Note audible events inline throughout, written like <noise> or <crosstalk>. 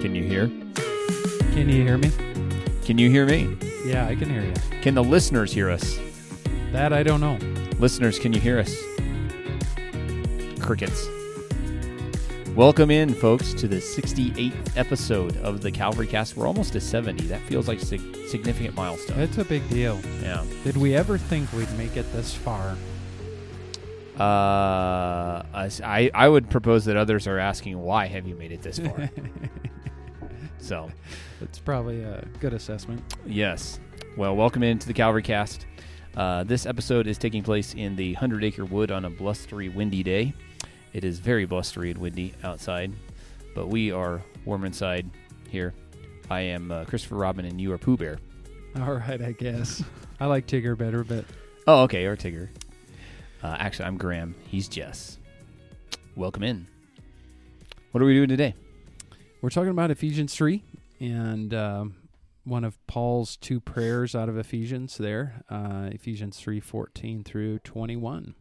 Can you hear? Can you hear me? Can you hear me? Yeah, I can hear you. Can the listeners hear us? That I don't know. Listeners, can you hear us? Crickets. Welcome in, folks, to the 68th episode of the Calvary Cast. We're almost to 70. That feels like a sig- significant milestone. It's a big deal. Yeah. Did we ever think we'd make it this far? Uh, I, I would propose that others are asking, why have you made it this far? <laughs> so, It's probably a good assessment. yes. Well, welcome into the Calvary Cast. Uh, this episode is taking place in the Hundred Acre Wood on a blustery, windy day. It is very blustery and windy outside, but we are warm inside here. I am uh, Christopher Robin, and you are Pooh Bear. All right, I guess. I like Tigger better, but Oh, okay, or Tigger. Uh, actually, I'm Graham. He's Jess. Welcome in. What are we doing today? We're talking about Ephesians 3 and um, one of Paul's two prayers out of Ephesians there, uh, Ephesians 3 14 through 21.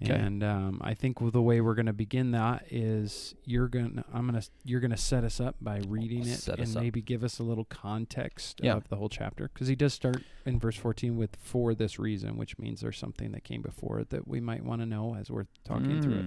Okay. And um, I think the way we're going to begin that is you're gonna I'm going to you're going to set us up by reading it Set and maybe give us a little context Yeah. of the whole chapter because he does start in verse 14 with for this reason which means there's something that came before it that we might want to know as we're talking through it.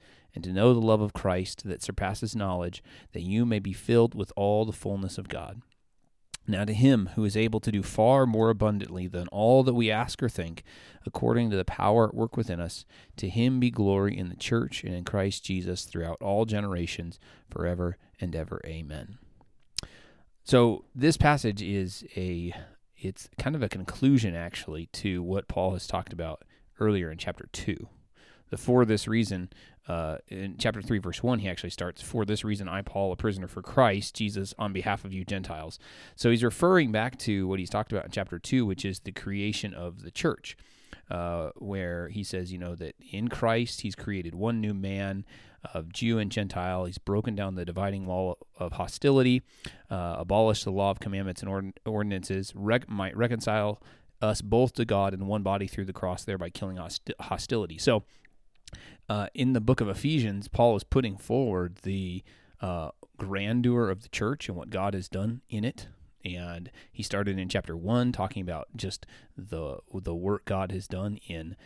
and to know the love of Christ that surpasses knowledge, that you may be filled with all the fullness of God. Now, to him who is able to do far more abundantly than all that we ask or think, according to the power at work within us, to him be glory in the church and in Christ Jesus throughout all generations, forever and ever. Amen. So, this passage is a it's kind of a conclusion actually to what Paul has talked about earlier in chapter 2. The for this reason uh, in chapter 3 verse 1 he actually starts for this reason i paul a prisoner for christ jesus on behalf of you gentiles. So he's referring back to what he's talked about in chapter 2 which is the creation of the church uh, where he says you know that in christ he's created one new man of jew and gentile. He's broken down the dividing wall of hostility uh, abolished the law of commandments and ord- ordinances rec- might reconcile us both to god in one body through the cross thereby killing hosti- hostility. So uh, in the book of Ephesians, Paul is putting forward the uh, grandeur of the church and what God has done in it. And he started in chapter one talking about just the the work God has done in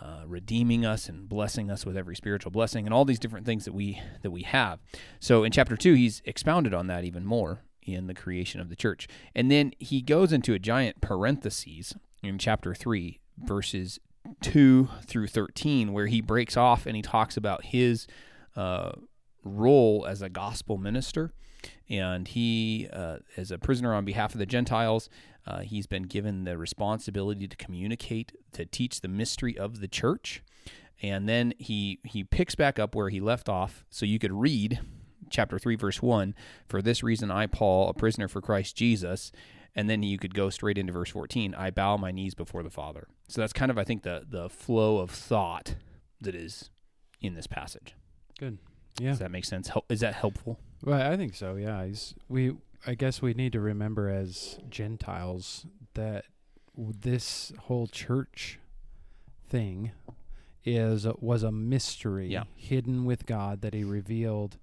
uh, redeeming us and blessing us with every spiritual blessing and all these different things that we that we have. So in chapter two, he's expounded on that even more in the creation of the church. And then he goes into a giant parentheses in chapter three, verses 2 through 13 where he breaks off and he talks about his uh, role as a gospel minister. And he uh, as a prisoner on behalf of the gentiles uh, he's been given the responsibility to communicate to teach the mystery of the church. And then he he picks back up where he left off. So you could read chapter 3 verse 1 for this reason i paul a prisoner for christ jesus and then you could go straight into verse 14 i bow my knees before the father so that's kind of i think the the flow of thought that is in this passage Good. Yeah. does that make sense Hel- is that helpful Well, I think so. Yeah, He's, we. I guess we need to remember as Gentiles that this whole church thing is was a mystery Yeah. hidden with God that He revealed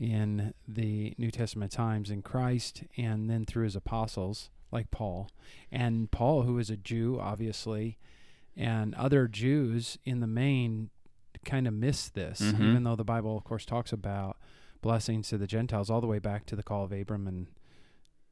in the New Testament times in Christ, and then through His apostles like Paul, and Paul, who was a Jew, obviously, and other Jews in the main kind of miss this, Mhm. even though the Bible, of course, talks about blessings to the Gentiles all the way back to the call of Abram and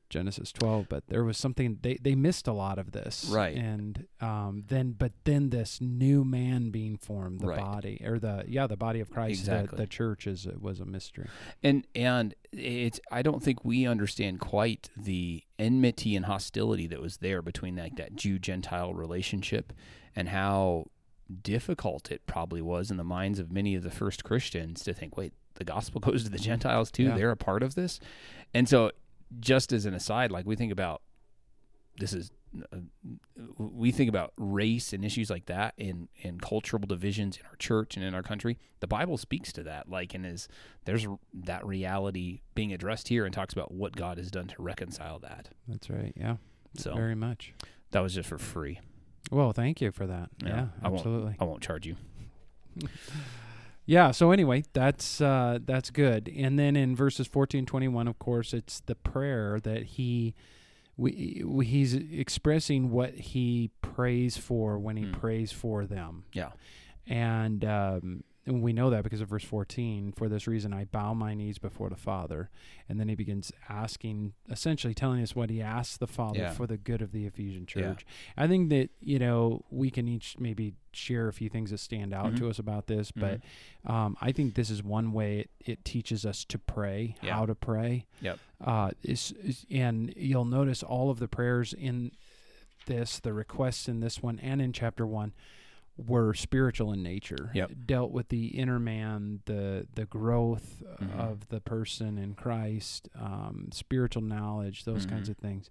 Genesis 12. But there was something they they missed a lot of this, Right. And um, then, but then this new man being formed, the Right. body or the yeah, the body of Christ, Exactly. the, the church is was a mystery. and and it's i don't think we understand quite the enmity and hostility that was there between like that jew gentile relationship and how difficult it probably was in the minds of many of the first christians to think wait the gospel <laughs> goes to the gentiles too Yeah. they're a part of this and so just as an aside, like we think about this is uh, we think about race and issues like that in in cultural divisions in our church and in our country. The Bible speaks to that, like, and is there's that reality being addressed here and talks about what God has done to reconcile that. That's right. Yeah. So Very much. that was just for free. Well, thank you for that. Yeah, Yeah, I won't- absolutely. I won't charge you. <laughs> Yeah. So anyway, that's uh, that's good. And then in verses 14, 21, of course, it's the prayer that he we, he's expressing what he prays for when he Hmm. prays for them. Yeah. And um, and we know that because of verse 14. For this reason, I bow my knees before the Father. And then he begins asking, essentially telling us what he asks the Father Yeah. for the good of the Ephesian Yeah. church. I think that, you know, we can each maybe share a few things that stand out Mhm. to us about this, but Mhm. um, I think this is one way it, it teaches us to pray, Yeah. how to pray. Yep. Uh, is, is, and you'll notice all of the prayers in this, the requests in this one and in chapter one, were spiritual in nature. Yep. Dealt with the inner man, the the growth Mhm. of the person in Christ, um, spiritual knowledge, those kinds Mhm. of things.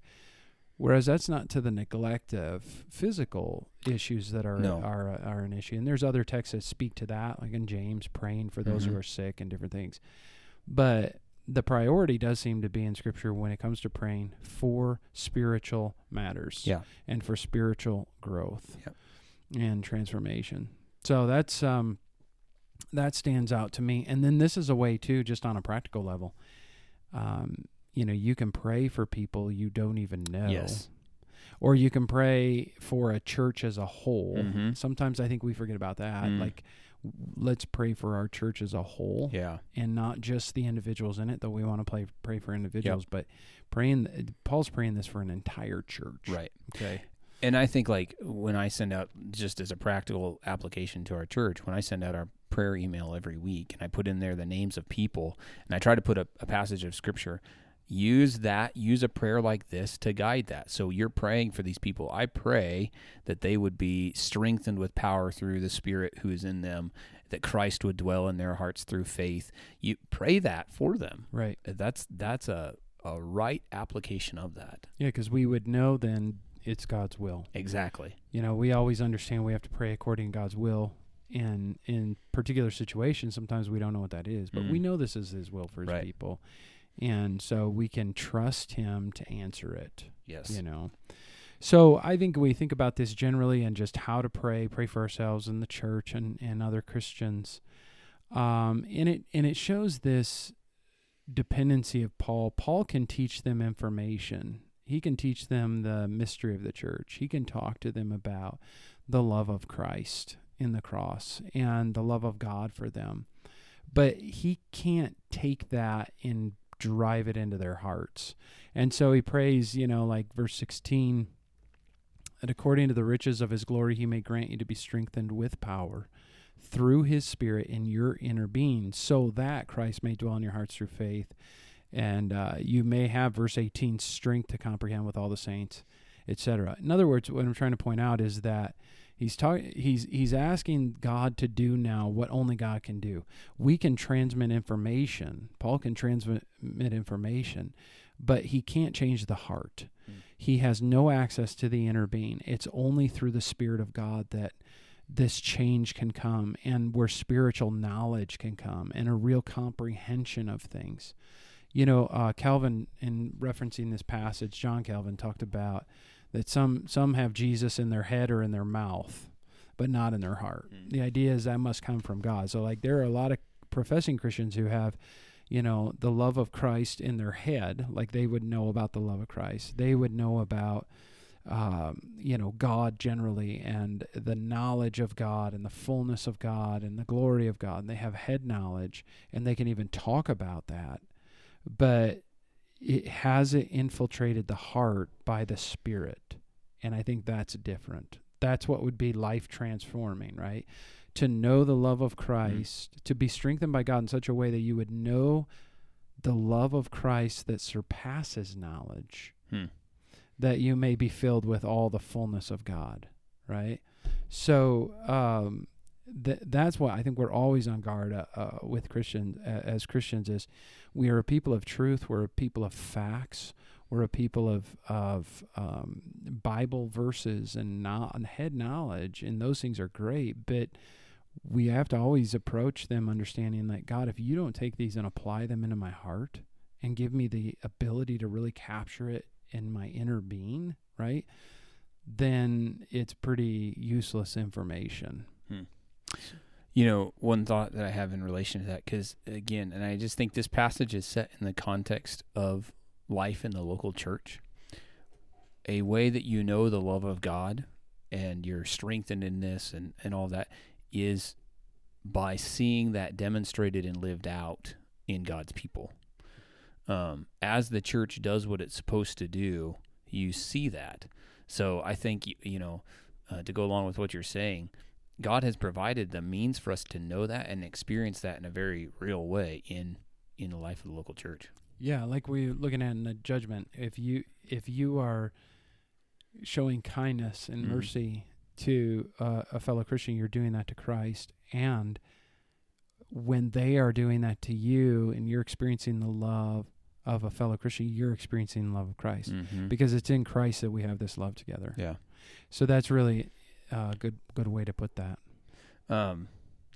Whereas that's not to the neglect of physical issues that are No. are are an issue. And there's other texts that speak to that, like in James, praying for those Mhm. who are sick and different things. But the priority does seem to be in Scripture when it comes to praying for spiritual matters Yeah. and for spiritual growth Yep. And transformation. So that's um that stands out to me. And then this is a way too, just on a practical level. Um, you know, you can pray for people you don't even know. Yes. Or you can pray for a church as a whole. Mhm. Sometimes I think we forget about that. Mm. Like w- let's pray for our church as a whole Yeah. and not just the individuals in it, though we want to pray pray for individuals, but praying Paul's praying this for an entire church. Right. Okay. And I think like when I send out just as a practical application to our church, when I send out our prayer email every week and I put in there the names of people and I try to put a, a passage of scripture, use that, use a prayer like this to guide that. So you're praying for these people. I pray that they would be strengthened with power through the spirit who is in them, that Christ would dwell in their hearts through faith. You pray that for them. Right. That's that's a a right application of that. Yeah, because we would know then it's God's will. Exactly. You know, we always understand we have to pray according to God's will. And in particular situations, sometimes we don't know what that is, but we Mhm. know this is His will for His Right. people, and so we can trust Him to answer it. Yes. you know so i think we think about this generally and just how to pray pray for ourselves and the church and, and other christians um, and it and it shows this dependency of paul paul can teach them information he can teach them the mystery of the church he can talk to them about the love of christ in the cross and the love of god for them but he can't take that and drive it into their hearts and so he prays, you know, like verse 16, that according to the riches of his glory, he may grant you to be strengthened with power through his spirit in your inner being, so that Christ may dwell in your hearts through faith. And uh, you may have, verse 18, strength to comprehend with all the saints, etc. In other words, what I'm trying to point out is that he's talking he's he's asking God to do now what only God can do. We can transmit information. Paul can transmit information, but he can't change the heart. Mm. He has no access to the inner being. It's only through the Spirit of God that this change can come and where spiritual knowledge can come and a real comprehension of things. You know, uh, Calvin, in referencing this passage, John Calvin talked about that some some have Jesus in their head or in their mouth, but not in their heart. Mm. The idea is that must come from God. So, like, there are a lot of professing Christians who have you know, the love of Christ in their head, like they would know about the love of Christ. They would know about, um, you know, God generally and the knowledge of God and the fullness of God and the glory of God. And they have head knowledge and they can even talk about that. But it has it infiltrated the heart by the Spirit. And I think that's different. That's what would be life transforming, right? to know the love of Christ, to be strengthened by God in such a way that you would know the love of Christ that surpasses knowledge, Hmm. that you may be filled with all the fullness of God, right? So, um, th- that's why I think we're always on guard uh, uh, with Christians uh, as Christians is we are a people of truth. We're a people of facts. We're a people of of um, Bible verses and, and head knowledge, and those things are great. But we have to always approach them understanding that God, if you don't take these and apply them into my heart and give me the ability to really capture it in my inner being, right? Then it's pretty useless information. Hmm. You know, one thought that I have in relation to that, because again, and I just think this passage is set in the context of life in the local church. A way that you know the love of God and you're strengthened in this and, and all that is by seeing that demonstrated and lived out in God's people. Um, as the church does what it's supposed to do, you see that. So I think, you know, uh, to go along with what you're saying, God has provided the means for us to know that and experience that in a very real way in in the life of the local church. Yeah, like we're looking at in the judgment. If you if you are showing kindness and Mhm. mercy to uh, a fellow Christian, you're doing that to Christ. And when they are doing that to you, and you're experiencing the love of a fellow Christian, you're experiencing the love of Christ Mm-hmm. because it's in Christ that we have this love together. yeah. So that's really a good good way to put that. Um,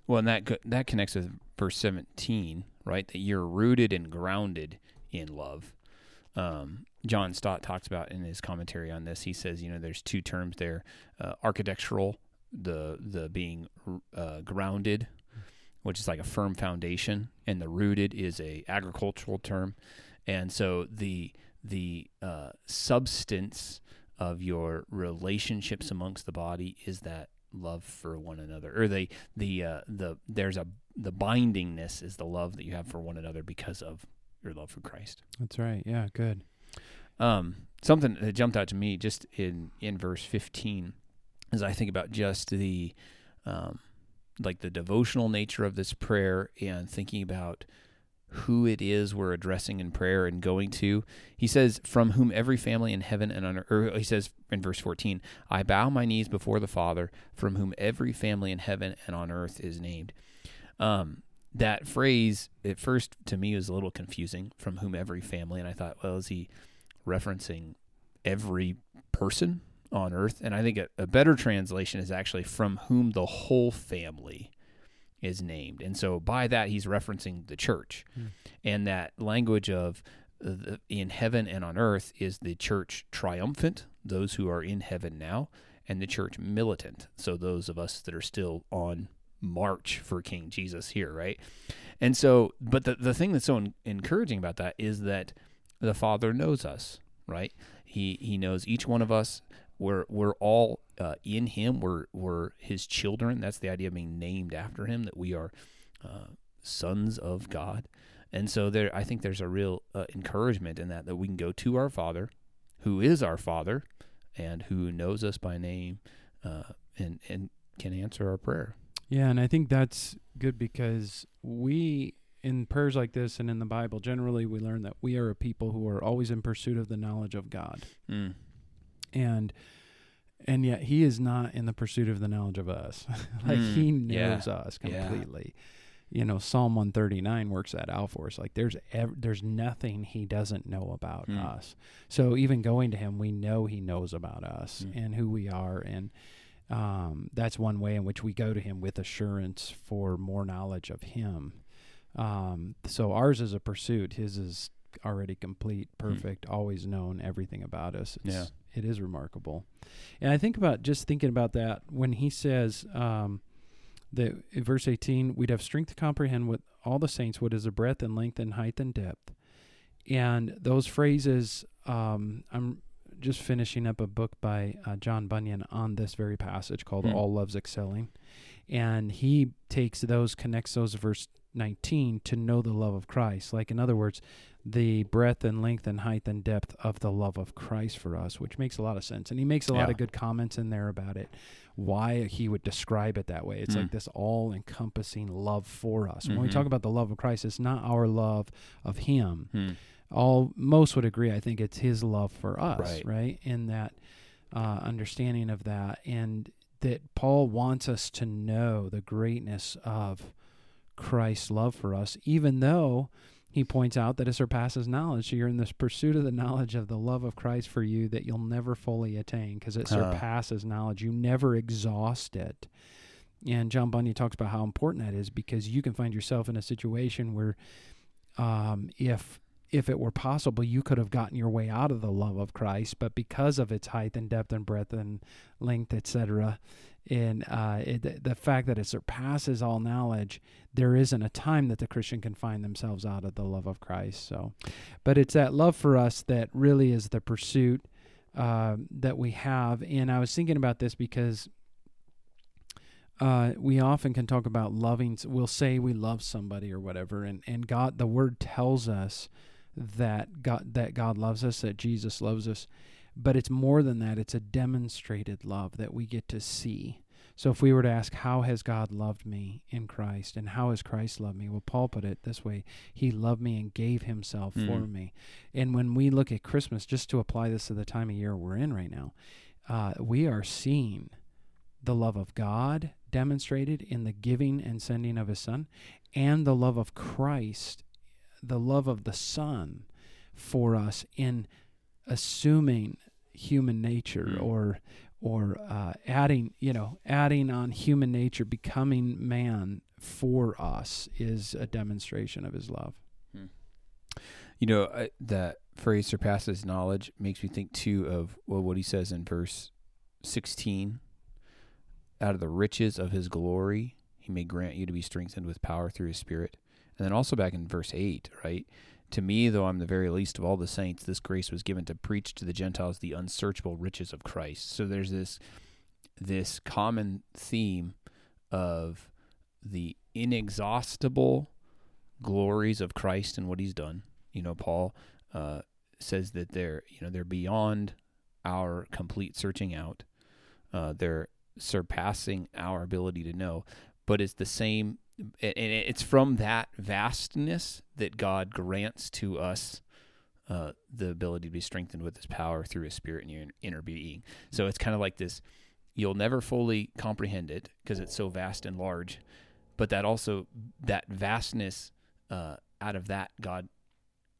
well, and that that connects with verse 17, right? That you're rooted and grounded in love. Um, John Stott talks about in his commentary on this. He says, you know, there's two terms there: uh, architectural, the the being uh, grounded, which is like a firm foundation, and the rooted is a agricultural term, and so the the uh, substance of your relationships amongst the body is that love for one another or the the uh, the there's a the bindingness is the love that you have for one another because of your love for Christ. That's right. Yeah, good. Um, something that jumped out to me just in in verse 15 as I think about just the um, like the devotional nature of this prayer and thinking about who it is we're addressing in prayer and going to. He says, "From whom every family in heaven and on earth." He says in verse fourteen, "I bow my knees before the Father, from whom every family in heaven and on earth is named." Um, that phrase at first to me was a little confusing. From whom every family, and I thought, well, is he referencing every person on earth? And I think a, a better translation is actually from whom the whole family is named. And so by that, he's referencing the church. Hmm. And that language of the, in heaven and on earth is the church triumphant, those who are in heaven now, and the church militant. So those of us that are still on march for King Jesus here, right? And so, but the, the thing that's so en- encouraging about that is that the Father knows us, right? He he knows each one of us. We're we're all uh, in Him. We're we're His children. That's the idea of being named after Him. That we are uh, sons of God. And so there, I think there's a real uh, encouragement in that that we can go to our Father, who is our Father, and who knows us by name, uh, and and can answer our prayer. Yeah, and I think that's good because we in prayers like this and in the Bible generally we learn that we are a people who are always in pursuit of the knowledge of God. Mm. And and yet he is not in the pursuit of the knowledge of us. <laughs> like Mm, he yeah, knows us yeah. completely. You know, Psalm 139 works that out for us. Like there's ev- there's nothing he doesn't know about Mm. us. So even going to him, we know he knows about us Mm. and who we are and um, that's one way in which we go to him with assurance for more knowledge of him. Um, so ours is a pursuit. His is already complete, perfect, always known everything about us. It's, Yeah. It is remarkable. And I think about just thinking about that when he says, um, that in verse 18, we'd have strength to comprehend with all the saints what is the breadth and length and height and depth. And those phrases, um, I'm just finishing up a book by uh, John Bunyan on this very passage called Hmm. All Loves Excelling. And he takes those, connects those verse 19 to know the love of Christ. Like, in other words, the breadth and length and height and depth of the love of Christ for us, which makes a lot of sense. And he makes a lot Yeah. of good comments in there about it, why he would describe it that way. It's Mm. like this all encompassing love for us. When we Mhm. talk about the love of Christ, it's not our love of him Hmm. all most would agree. I think it's his love for us, Right. right? In that uh, understanding of that, and that Paul wants us to know the greatness of Christ's love for us, even though he points out that it surpasses knowledge. So you're in this pursuit of the knowledge of the love of Christ for you that you'll never fully attain because it Uh. surpasses knowledge. You never exhaust it. And John Bunyan talks about how important that is because you can find yourself in a situation where, um, if if it were possible, you could have gotten your way out of the love of Christ, but because of its height and depth and breadth and length, etc., and uh, it, the fact that it surpasses all knowledge, there isn't a time that the Christian can find themselves out of the love of Christ. So, but it's that love for us that really is the pursuit uh, that we have. And I was thinking about this because uh, we often can talk about loving. We'll say we love somebody or whatever, and and God, the Word tells us that God that God loves us, that Jesus loves us. But it's more than that. It's a demonstrated love that we get to see. So if we were to ask, how has God loved me in Christ and how has Christ loved me? Well, Paul put it this way He loved me and gave Himself for Mm. me. And when we look at Christmas, just to apply this to the time of year we're in right now, uh, we are seeing the love of God demonstrated in the giving and sending of His Son and the love of Christ, the love of the Son for us in assuming human nature Mm. or or uh, adding you know adding on human nature becoming man for us is a demonstration of his love You know, I, that phrase surpasses knowledge makes me think too of well, what he says in verse 16 out of the riches of his glory, he may grant you to be strengthened with power through his spirit. And then also back in verse 8, right? To me, though I'm the very least of all the saints, this grace was given to preach to the Gentiles the unsearchable riches of Christ. So there's this this common theme of the inexhaustible glories of Christ and what he's done. You know, Paul uh, says that they're you know they're beyond our complete searching out. Uh, they're surpassing our ability to know, but it's the same, and it's from that vastness that God grants to us uh, the ability to be strengthened with His power through His Spirit in your inner being. So it's kind of like this: you'll never fully comprehend it because it's so vast and large, but that also that vastness uh, out of that God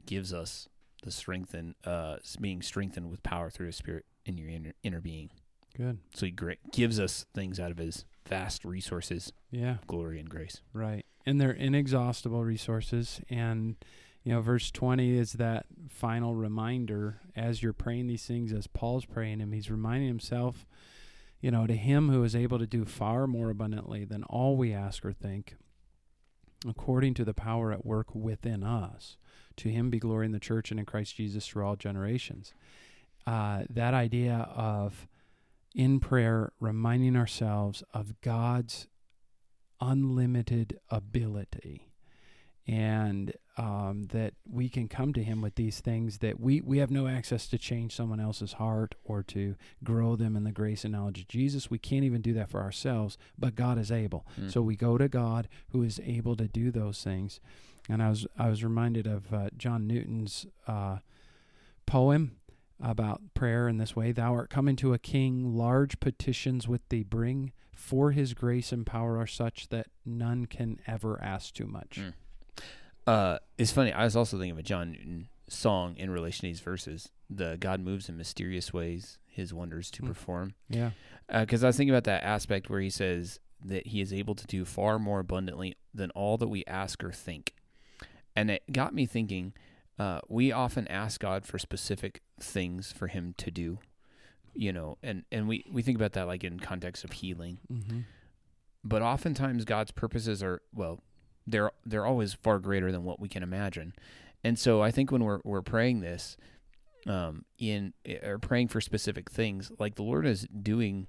gives us the strength and uh, being strengthened with power through His Spirit in your inner, inner being. Good So He gives us things out of His vast resources, yeah glory, and grace. Right. And they're inexhaustible resources. And, you know, verse 20 is that final reminder as you're praying these things, as Paul's praying him, he's reminding himself, you know, to him who is able to do far more abundantly than all we ask or think, according to the power at work within us. To him be glory in the church and in Christ Jesus through all generations. Uh, that idea of in prayer reminding ourselves of God's unlimited ability and um, that we can come to him with these things that we, we have no access to change someone else's heart or to grow them in the grace and knowledge of Jesus. We can't even do that for ourselves, but God is able. Mm. So we go to God who is able to do those things. And I was I was reminded of uh, John Newton's uh, poem about prayer in this way: "Thou art coming to a king, large petitions with thee bring. For his grace and power are such that none can ever ask too much." Mm. Uh, it's funny. I was also thinking of a John Newton song in relation to these verses. The God moves in mysterious ways, His wonders to Mm. perform. Yeah, Because I was thinking about that aspect where He says that He is able to do far more abundantly than all that we ask or think, and it got me thinking. Uh, we often ask God for specific things for Him to do, you know, and and we we think about that like in context of healing, mm-hmm. but oftentimes God's purposes are well, they're they're always far greater than what we can imagine, and so I think when we're we're praying this, um, in or praying for specific things, like the Lord is doing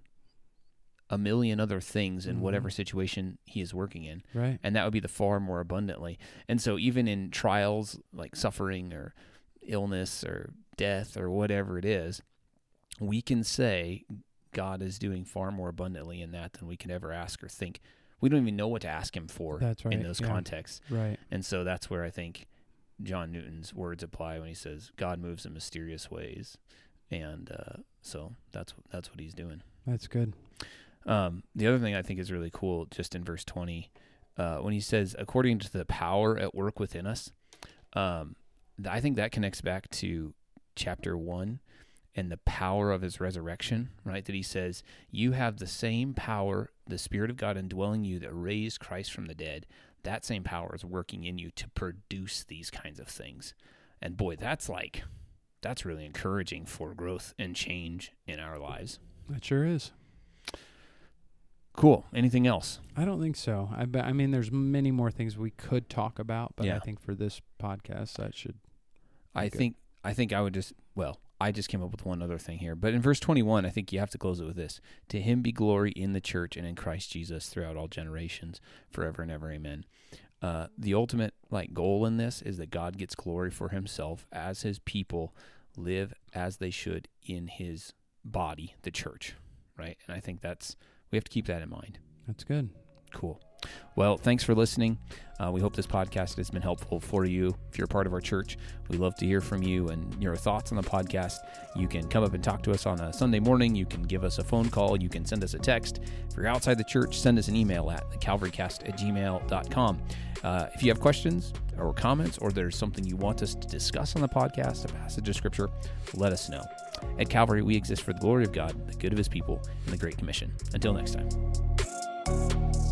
a million other things in Mhm. whatever situation He is working in, right. and that would be the far more abundantly. And so even in trials like suffering or illness or death or whatever it is, we can say God is doing far more abundantly in that than we can ever ask or think. We don't even know what to ask him for That's right. in those yeah. contexts. Right. And so that's where I think John Newton's words apply when he says God moves in mysterious ways. And uh, so that's that's what he's doing. That's good. Um, the other thing I think is really cool, just in verse 20, uh, when he says, according to the power at work within us, um, I think that connects back to chapter 1 and the power of his resurrection, right? That he says, You have the same power, the Spirit of God indwelling you that raised Christ from the dead. That same power is working in you to produce these kinds of things. And boy, that's like, that's really encouraging for growth and change in our lives. That sure is. Cool. Anything else? I don't think so. I, be, I mean, there's many more things we could talk about, but Yeah. I think for this podcast, that should. I Okay. think I think I would just well, I just came up with one other thing here. But in verse 21, I think you have to close it with this. To him be glory in the church and in Christ Jesus throughout all generations, forever and ever. Amen. Uh, the ultimate like goal in this is that God gets glory for himself as his people live as they should in his body, the church, right? And I think that's we have to keep that in mind. That's good. Cool. Well, thanks for listening. Uh, we hope this podcast has been helpful for you. If you're a part of our church, we love to hear from you and your thoughts on the podcast. You can come up and talk to us on a Sunday morning. You can give us a phone call. You can send us a text. If you're outside the church, send us an email at calvarycast at gmail.com. Uh, if you have questions or comments, or there's something you want us to discuss on the podcast, a passage of scripture, let us know. At Calvary, we exist for the glory of God, the good of his people, and the Great Commission. Until next time.